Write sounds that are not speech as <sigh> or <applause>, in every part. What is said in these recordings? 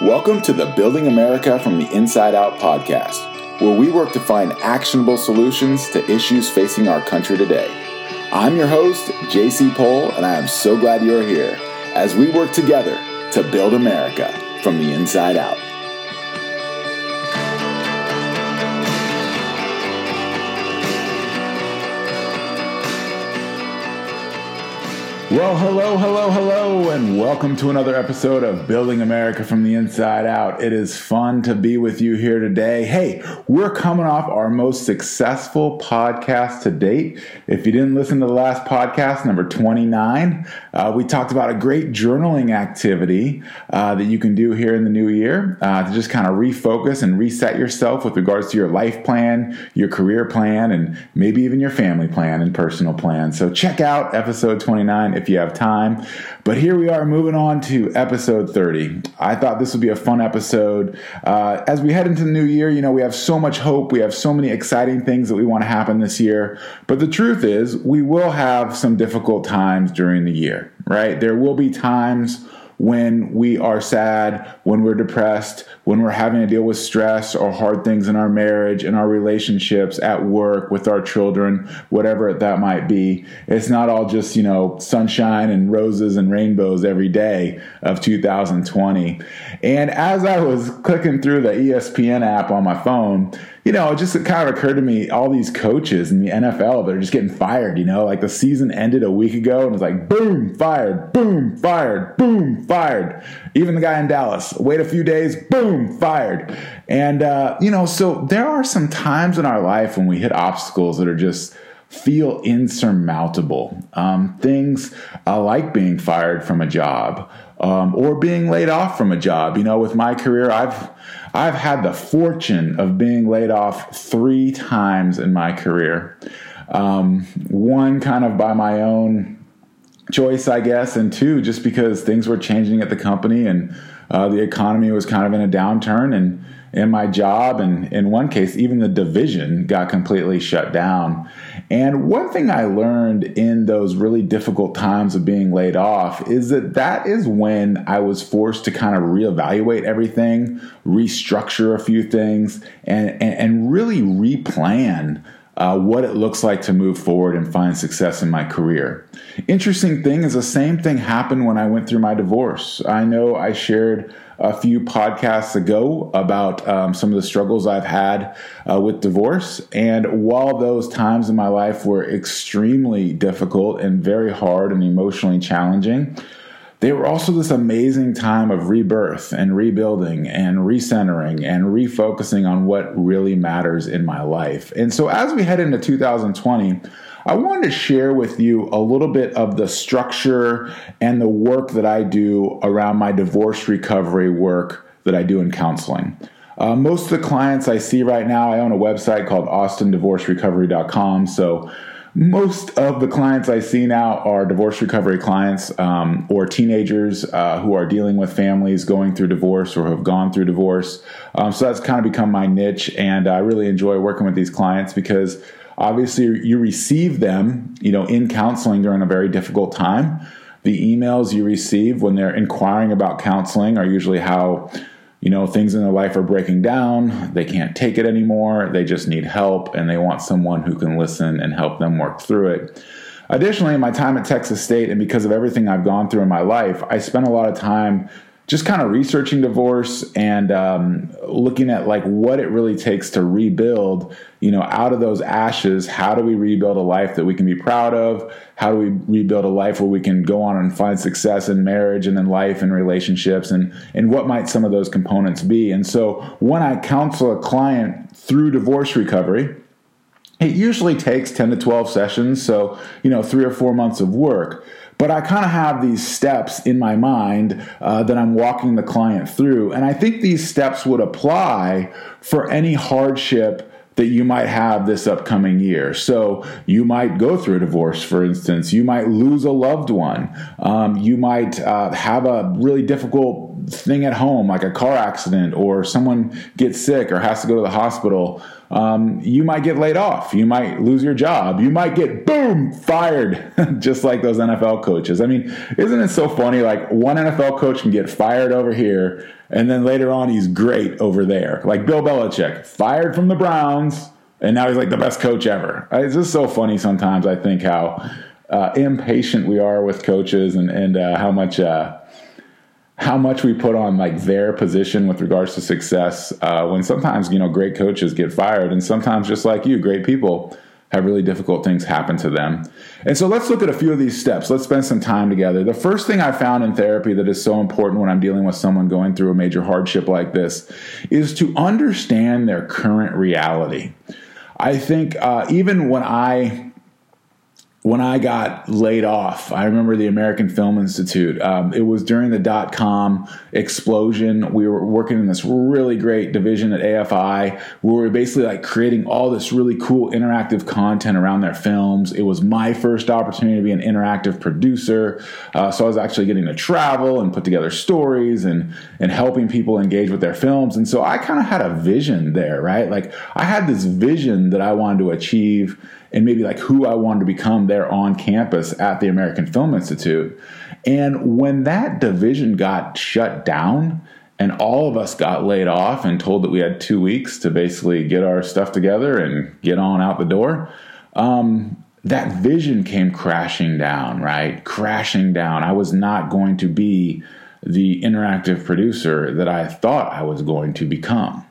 Welcome to the Building America from the Inside Out podcast, where we work to find actionable solutions to issues facing our country today. I'm your host, JC Pohl, and I am so glad you're here as we work together to build America from the inside out. Well, hello, hello, hello, and welcome to another episode of Building America from the Inside Out. It is fun to be with you here today. Hey, we're coming off our most successful podcast to date. If you didn't listen to the last podcast, number 29, uh, we talked about a great journaling activity uh, that you can do here in the new year uh, to just kind of refocus and reset yourself with regards to your life plan, your career plan, and maybe even your family plan and personal plan. So check out episode 29 if you have time. But here we are moving on to episode 30. I thought this would be a fun episode. Uh, as we head into the new year, you know, we have so much hope. We have so many exciting things that we want to happen this year. But the truth is, we will have some difficult times during the year, right? There will be times when we are sad, when we're depressed, when we're having to deal with stress or hard things in our marriage, in our relationships, at work, with our children, whatever that might be. It's not all just, you know, sunshine and roses and rainbows every day of 2020. And as I was clicking through the ESPN app on my phone, you know, it just kind of occurred to me all these coaches in the NFL that are just getting fired, you know, like the season ended a week ago and it's like boom, fired, boom, fired, boom, fired. Even the guy in Dallas, wait a few days, boom, fired. And, uh, you know, so there are some times in our life when we hit obstacles that are just, feel insurmountable. Um, things uh, like being fired from a job um, or being laid off from a job. You know, with my career, I've I've had the fortune of being laid off three times in my career. Um, one kind of by my own choice, I guess, and two just because things were changing at the company and uh, the economy was kind of in a downturn and in my job and in one case even the division got completely shut down and one thing i learned in those really difficult times of being laid off is that that is when i was forced to kind of reevaluate everything restructure a few things and and, and really replan uh, what it looks like to move forward and find success in my career. Interesting thing is the same thing happened when I went through my divorce. I know I shared a few podcasts ago about um, some of the struggles I've had uh, with divorce. And while those times in my life were extremely difficult and very hard and emotionally challenging, they were also this amazing time of rebirth and rebuilding and recentering and refocusing on what really matters in my life. And so as we head into 2020, I wanted to share with you a little bit of the structure and the work that I do around my divorce recovery work that I do in counseling. Uh, most of the clients I see right now, I own a website called austindivorcerecovery.com. So most of the clients I see now are divorce recovery clients um, or teenagers uh, who are dealing with families going through divorce or have gone through divorce. Um, so that's kind of become my niche, and I really enjoy working with these clients because obviously you receive them, you know, in counseling during a very difficult time. The emails you receive when they're inquiring about counseling are usually how you know, things in their life are breaking down. They can't take it anymore. They just need help and they want someone who can listen and help them work through it. Additionally, in my time at Texas State and because of everything I've gone through in my life, I spent a lot of time just kind of researching divorce and um, looking at like what it really takes to rebuild you know out of those ashes how do we rebuild a life that we can be proud of? How do we rebuild a life where we can go on and find success in marriage and in life and relationships and and what might some of those components be? And so when i counsel a client through divorce recovery it usually takes 10 to 12 sessions so you know three or four months of work but I kind of have these steps in my mind uh, that I'm walking the client through. And I think these steps would apply for any hardship that you might have this upcoming year. So you might go through a divorce, for instance. You might lose a loved one. Um, you might uh, have a really difficult thing at home, like a car accident, or someone gets sick or has to go to the hospital, um, you might get laid off. You might lose your job. You might get boom fired, <laughs> just like those NFL coaches. I mean, isn't it so funny? Like one NFL coach can get fired over here, and then later on he's great over there. Like Bill Belichick, fired from the Browns, and now he's like the best coach ever. It's just so funny sometimes. I think how uh, impatient we are with coaches, and and uh, how much. Uh, how much we put on like their position with regards to success uh, when sometimes you know great coaches get fired and sometimes just like you great people have really difficult things happen to them. And so let's look at a few of these steps. Let's spend some time together. The first thing i found in therapy that is so important when i'm dealing with someone going through a major hardship like this is to understand their current reality. I think uh, even when i when I got laid off, I remember the American Film Institute. Um, it was during the dot com explosion. We were working in this really great division at AFI where we were basically like creating all this really cool interactive content around their films. It was my first opportunity to be an interactive producer. Uh, so I was actually getting to travel and put together stories and, and helping people engage with their films. And so I kind of had a vision there, right? Like I had this vision that I wanted to achieve and maybe like who I wanted to become there on campus at the American Film Institute. And when that division got shut down and all of us got laid off and told that we had two weeks to basically get our stuff together and get on out the door, um, that vision came crashing down, right? Crashing down. I was not going to be the interactive producer that I thought I was going to become.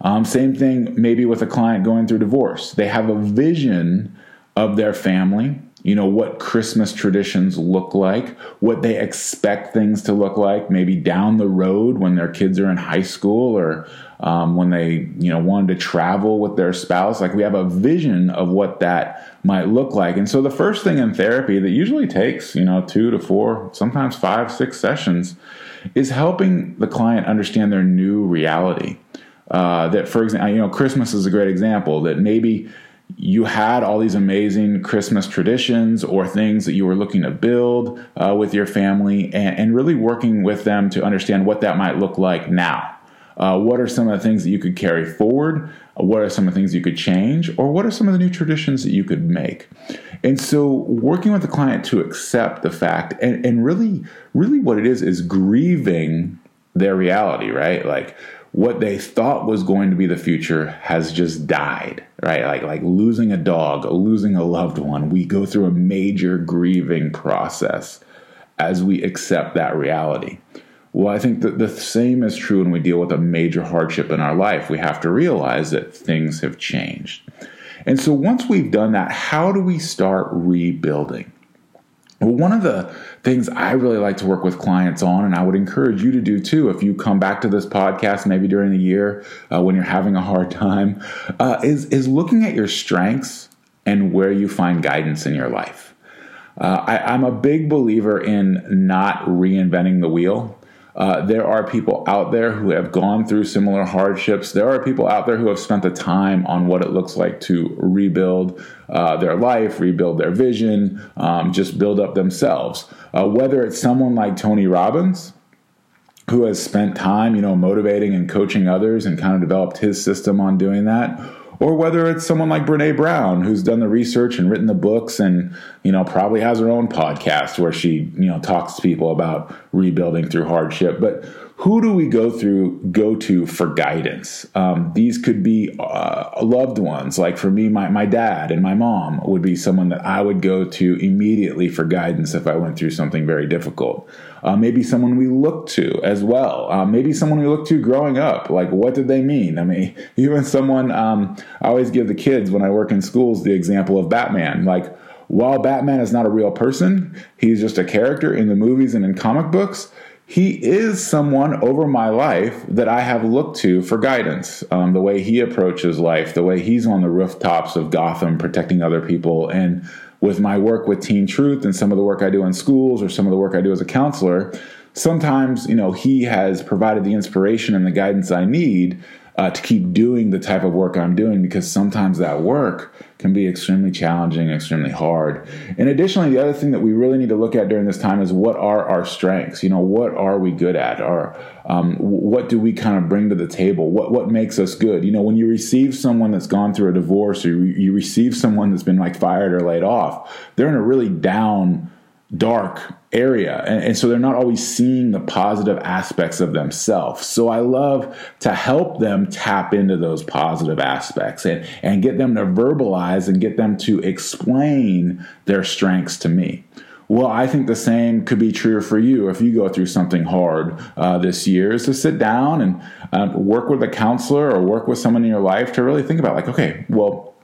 Um, same thing maybe with a client going through divorce. They have a vision of their family, you know, what Christmas traditions look like, what they expect things to look like, maybe down the road when their kids are in high school or um, when they, you know, wanted to travel with their spouse. Like we have a vision of what that might look like. And so the first thing in therapy that usually takes, you know, two to four, sometimes five, six sessions is helping the client understand their new reality. Uh, that, for example, you know, Christmas is a great example. That maybe you had all these amazing Christmas traditions or things that you were looking to build uh, with your family, and, and, really working with them to understand what that might look like now. Uh, what are some of the things that you could carry forward? What are some of the things you could change? Or what are some of the new traditions that you could make? And so, working with the client to accept the fact, and, and really, really what it is, is grieving their reality, right? Like, what they thought was going to be the future has just died right? Like like losing a dog losing a loved one we go through a major grieving process as we accept that reality. Well i think that the same is true when we deal with a major hardship in our life. We have to realize that things have changed. And so once we've done that how do we start rebuilding well, one of the things I really like to work with clients on, and I would encourage you to do too, if you come back to this podcast maybe during the year uh, when you're having a hard time, uh, is is looking at your strengths and where you find guidance in your life. Uh, I, I'm a big believer in not reinventing the wheel. Uh, there are people out there who have gone through similar hardships. There are people out there who have spent the time on what it looks like to rebuild uh, their life, rebuild their vision, um, just build up themselves. Uh, whether it's someone like Tony Robbins, who has spent time, you know, motivating and coaching others and kind of developed his system on doing that, or whether it's someone like Brene Brown who's done the research and written the books and you know probably has her own podcast where she you know talks to people about rebuilding through hardship. But who do we go through go to for guidance? Um, these could be uh, loved ones. Like for me my, my dad and my mom would be someone that i would go to immediately for guidance if i went through something very difficult. Uh, maybe someone we look to as well. Uh, maybe someone we look to growing up. Like what did they mean? I mean <laughs> even someone um, i always give the kids when i work in schools the example of batman. Like while batman is not a real person he's just a character in the movies and in comic books he is someone over my life that I have looked to for guidance. Um, the way he approaches life, the way he's on the rooftops of Gotham protecting other people. And with my work with Teen Truth and some of the work I do in schools or some of the work I do as a counselor, sometimes, you know, he has provided the inspiration and the guidance I need uh, to keep doing the type of work I'm doing because sometimes that work can be extremely challenging, extremely hard. And additionally, the other thing that we really need to look at during this time is what are our strengths? You know, what are we good at? Or um, what do we kind of bring to the table? What what makes us good? You know, when you receive someone that's gone through a divorce, or you, you receive someone that's been like fired or laid off, they're in a really down dark area. And, and, so they're not always seeing the positive aspects of themselves. So I love to help them tap into those positive aspects and, and get them to verbalize and get them to explain their strengths to me. Well, I think the same could be true for you if you go through something hard uh, this year. Is to sit down and uh, work with a counselor or work with someone in your life to really think about, like, okay, well,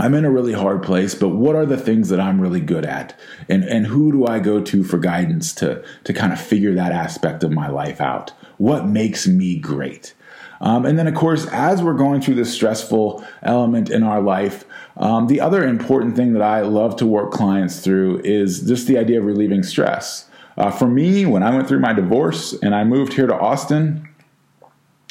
I'm in a really hard place, but what are the things that I'm really good at? And and who do I go to for guidance to to kind of figure that aspect of my life out? What makes me great? Um, and then, of course, as we're going through this stressful element in our life, um, the other important thing that I love to work clients through is just the idea of relieving stress. Uh, for me, when I went through my divorce and I moved here to Austin,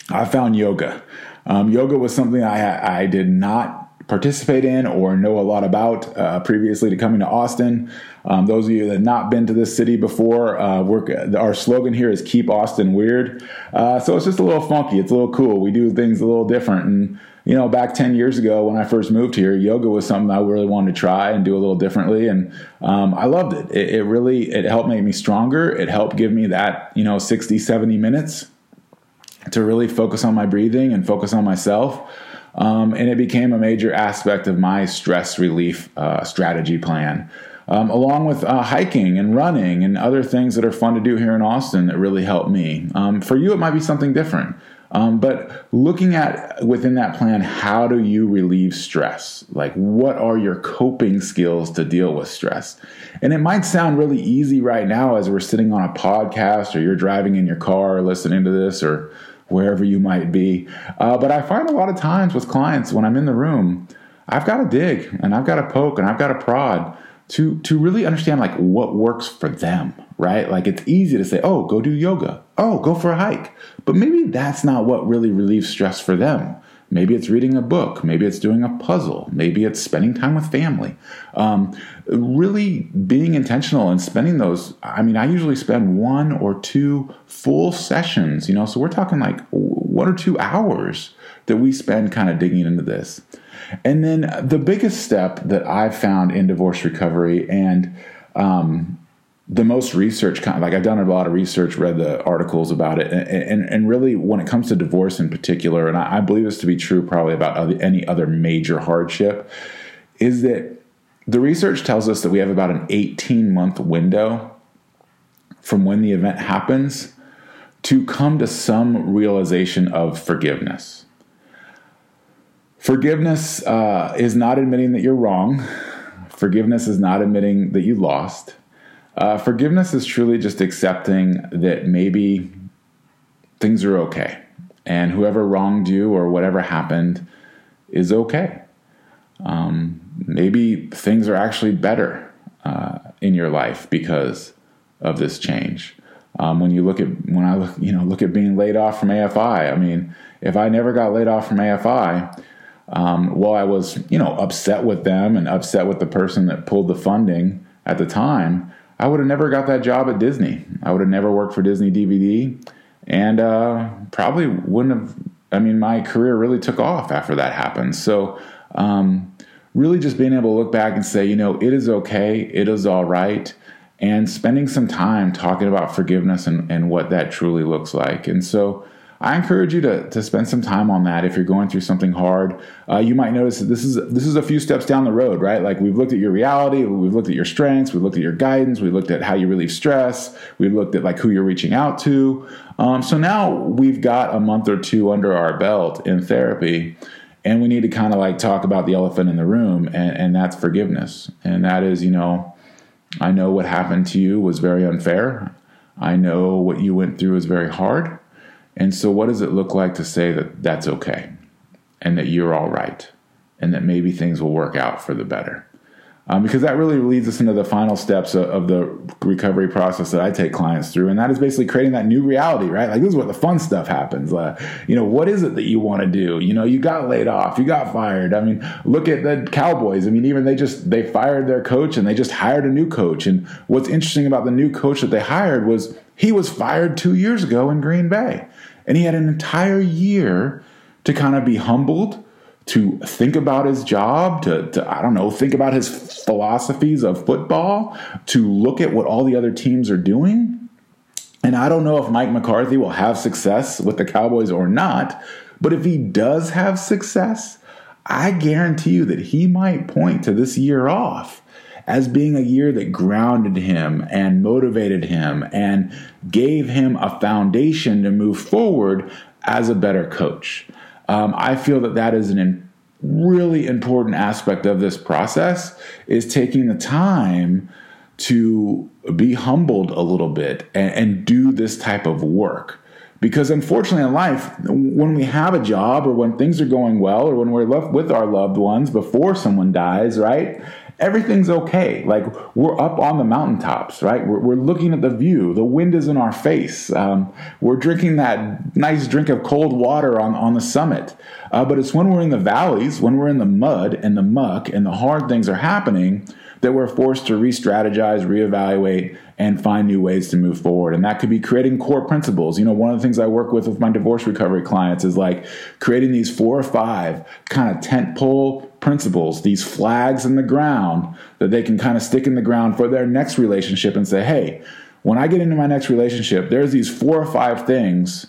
I found yoga. Um, yoga was something I, I did not participate in or know a lot about uh, previously to coming to Austin. Um, those of you that have not been to this city before, uh, our slogan here is "Keep Austin Weird." Uh, so it's just a little funky. It's a little cool. We do things a little different. And you know, back ten years ago when I first moved here, yoga was something I really wanted to try and do a little differently, and um, I loved it. it. It really it helped make me stronger. It helped give me that you know 60, 70 minutes to really focus on my breathing and focus on myself. Um, and it became a major aspect of my stress relief uh, strategy plan. Um, along with uh, hiking and running and other things that are fun to do here in Austin that really help me. Um, for you, it might be something different. Um, but looking at within that plan, how do you relieve stress? Like, what are your coping skills to deal with stress? And it might sound really easy right now as we're sitting on a podcast or you're driving in your car listening to this or wherever you might be. Uh, but I find a lot of times with clients when I'm in the room, I've got to dig and I've got to poke and I've got to prod to to really understand like what works for them, right? Like it's easy to say, "Oh, go do yoga. Oh, go for a hike." But maybe that's not what really relieves stress for them. Maybe it's reading a book. Maybe it's doing a puzzle. Maybe it's spending time with family. Um, really being intentional and spending those. I mean, I usually spend one or two full sessions, you know, so we're talking like one or two hours that we spend kind of digging into this. And then the biggest step that I've found in divorce recovery and um, the most research kind of like I've done a lot of research, read the articles about it, and, and, and really when it comes to divorce in particular, and I, I believe this to be true probably about other, any other major hardship, is that the research tells us that we have about an 18 month window from when the event happens to come to some realization of forgiveness. Forgiveness uh, is not admitting that you're wrong. Forgiveness is not admitting that you lost. Uh, forgiveness is truly just accepting that maybe things are okay and whoever wronged you or whatever happened is okay. Um, maybe things are actually better uh, in your life because of this change. Um, when you look at when I look, you know, look at being laid off from AFI. I mean, if I never got laid off from AFI, um, while I was, you know, upset with them and upset with the person that pulled the funding at the time, I would have never got that job at Disney. I would have never worked for Disney DVD, and uh, probably wouldn't have. I mean, my career really took off after that happened. So, um, really, just being able to look back and say, you know, it is okay, it is all right, and spending some time talking about forgiveness and, and what that truly looks like. And so, I encourage you to, to spend some time on that if you're going through something hard. Uh, you might notice that this is this is a few steps down the road, right? Like we've looked at your reality, we've looked at your strengths, we've looked at your guidance, we've looked at how you relieve stress, we've looked at like who you're reaching out to. Um, so now we've got a month or two under our belt in therapy, and we need to kind of like talk about the elephant in the room, and, and that's forgiveness. And that is, you know, I know what happened to you was very unfair. I know what you went through is very hard. And so, what does it look like to say that that's okay and that you're all right and that maybe things will work out for the better? um, because that really leads us into the final steps of, of, the recovery process that I take clients through, and that is basically creating that new reality, right? Like this is where the fun stuff happens. Uh, you know, what is it that you want to do? You know, you got laid off, you got fired. I mean, look at the Cowboys. I mean, even they just they fired their coach and they just hired a new coach. And what's interesting about the new coach that they hired was he was fired two years ago in Green Bay, and he had an entire year to kind of be humbled to think about his job, to, to, I don't know, think about his philosophies of football, to look at what all the other teams are doing. And I don't know if Mike McCarthy will have success with the Cowboys or not, but if he does have success, I guarantee you that he might point to this year off as being a year that grounded him and motivated him and gave him a foundation to move forward as a better coach. Um, I feel that that is an really important aspect of this process is taking the time to be humbled a little bit and, and do this type of work. Because unfortunately, in life, when we have a job or when things are going well or when we're left with our loved ones before someone dies, right? Everything's okay. Like we're up on the mountaintops, right? We're, we're looking at the view. The wind is in our face. Um, we're drinking that nice drink of cold water on, on the summit. Uh, but it's when we're in the valleys, when we're in the mud and the muck and the hard things are happening that we're forced to re strategize, reevaluate, and find new ways to move forward. And that could be creating core principles. You know, one of the things I work with with my divorce recovery clients is like creating these four or five kind of tent pole principles, these flags in the ground that they can kind of stick in the ground for their next relationship and say, hey, when I get into my next relationship, there's these four or five things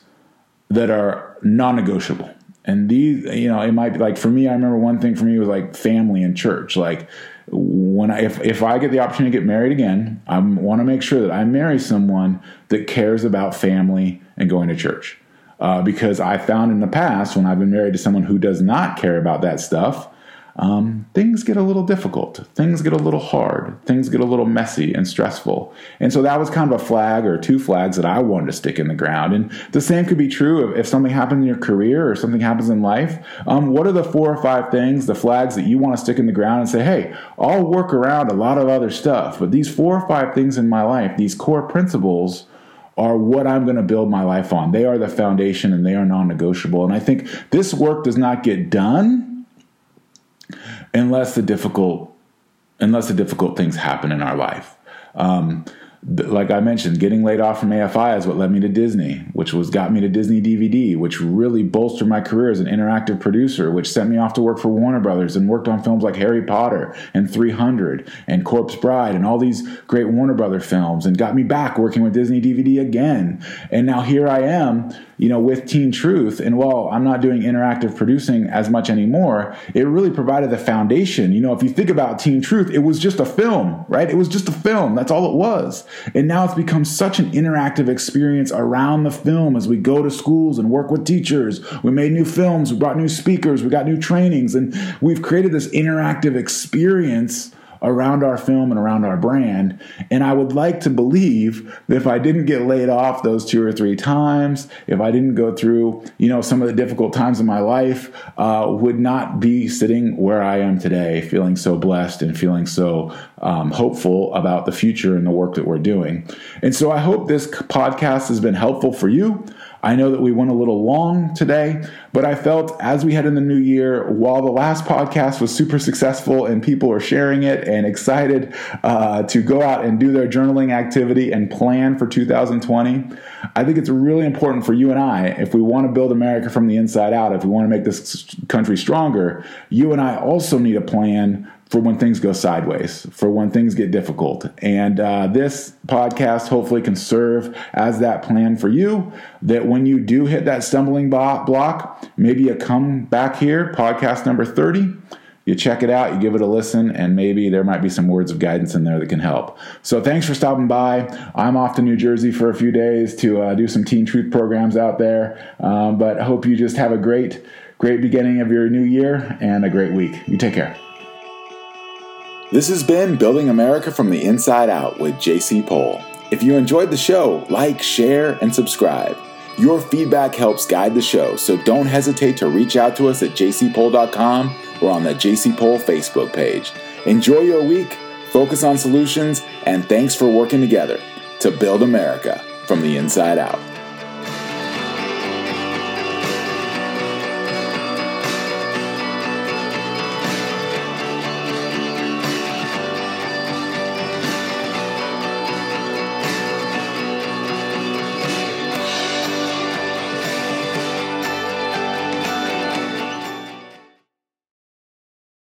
that are non negotiable. And these, you know, it might be like for me, I remember one thing for me was like family and church. Like, when I, if, if I get the opportunity to get married again, I want to make sure that I marry someone that cares about family and going to church. Uh, because I found in the past when I've been married to someone who does not care about that stuff, um, things get a little difficult. Things get a little hard. Things get a little messy and stressful. And so that was kind of a flag or two flags that I wanted to stick in the ground. And the same could be true if, if something happens in your career or something happens in life. Um, what are the four or five things, the flags that you want to stick in the ground and say, hey, I'll work around a lot of other stuff, but these four or five things in my life, these core principles, are what I'm going to build my life on. They are the foundation and they are non negotiable. And I think this work does not get done unless the difficult unless the difficult things happen in our life. Um, like I mentioned, getting laid off from AFI is what led me to Disney, which was got me to Disney DVD, which really bolstered my career as an interactive producer, which sent me off to work for Warner Brothers and worked on films like Harry Potter and 300 and Corpse Bride and all these great Warner Brother films and got me back working with Disney DVD again. And now here I am you know, with Teen Truth. And while I'm not doing interactive producing as much anymore, it really provided the foundation. You know, if you think about Teen Truth, it was just a film, right? It was just a film. That's all it was. And now it's become such an interactive experience around the film as we go to schools and work with teachers. We made new films, we brought new speakers, we got new trainings, and we've created this interactive experience around our film and around our brand. And I would like to believe that if I didn't get laid off those two or three times, if I didn't go through, you know, some of the difficult times in my life, uh, would not be sitting where I am today, feeling so blessed and feeling so um, hopeful about the future and the work that we're doing. And so I hope this podcast has been helpful for you. I know that we went a little long today, but I felt as we head in the new year, while the last podcast was super successful and people are sharing it and excited uh, to go out and do their journaling activity and plan for 2020, I think it's really important for you and I, if we want to build America from the inside out, if we want to make this country stronger, you and I also need a plan for when things go sideways, for when things get difficult. And uh, this podcast hopefully can serve as that plan for you. That when you do hit that stumbling block, maybe you come back here, podcast number 30. You check it out, you give it a listen, and maybe there might be some words of guidance in there that can help. So, thanks for stopping by. I'm off to New Jersey for a few days to uh, do some Teen Truth programs out there. Um, but hope you just have a great, great beginning of your new year and a great week. You take care. This has been Building America from the Inside Out with JC Pohl. If you enjoyed the show, like, share, and subscribe. Your feedback helps guide the show, so don't hesitate to reach out to us at jcpohl.com or on the JC Pohl Facebook page. Enjoy your week, focus on solutions, and thanks for working together to build America from the inside out.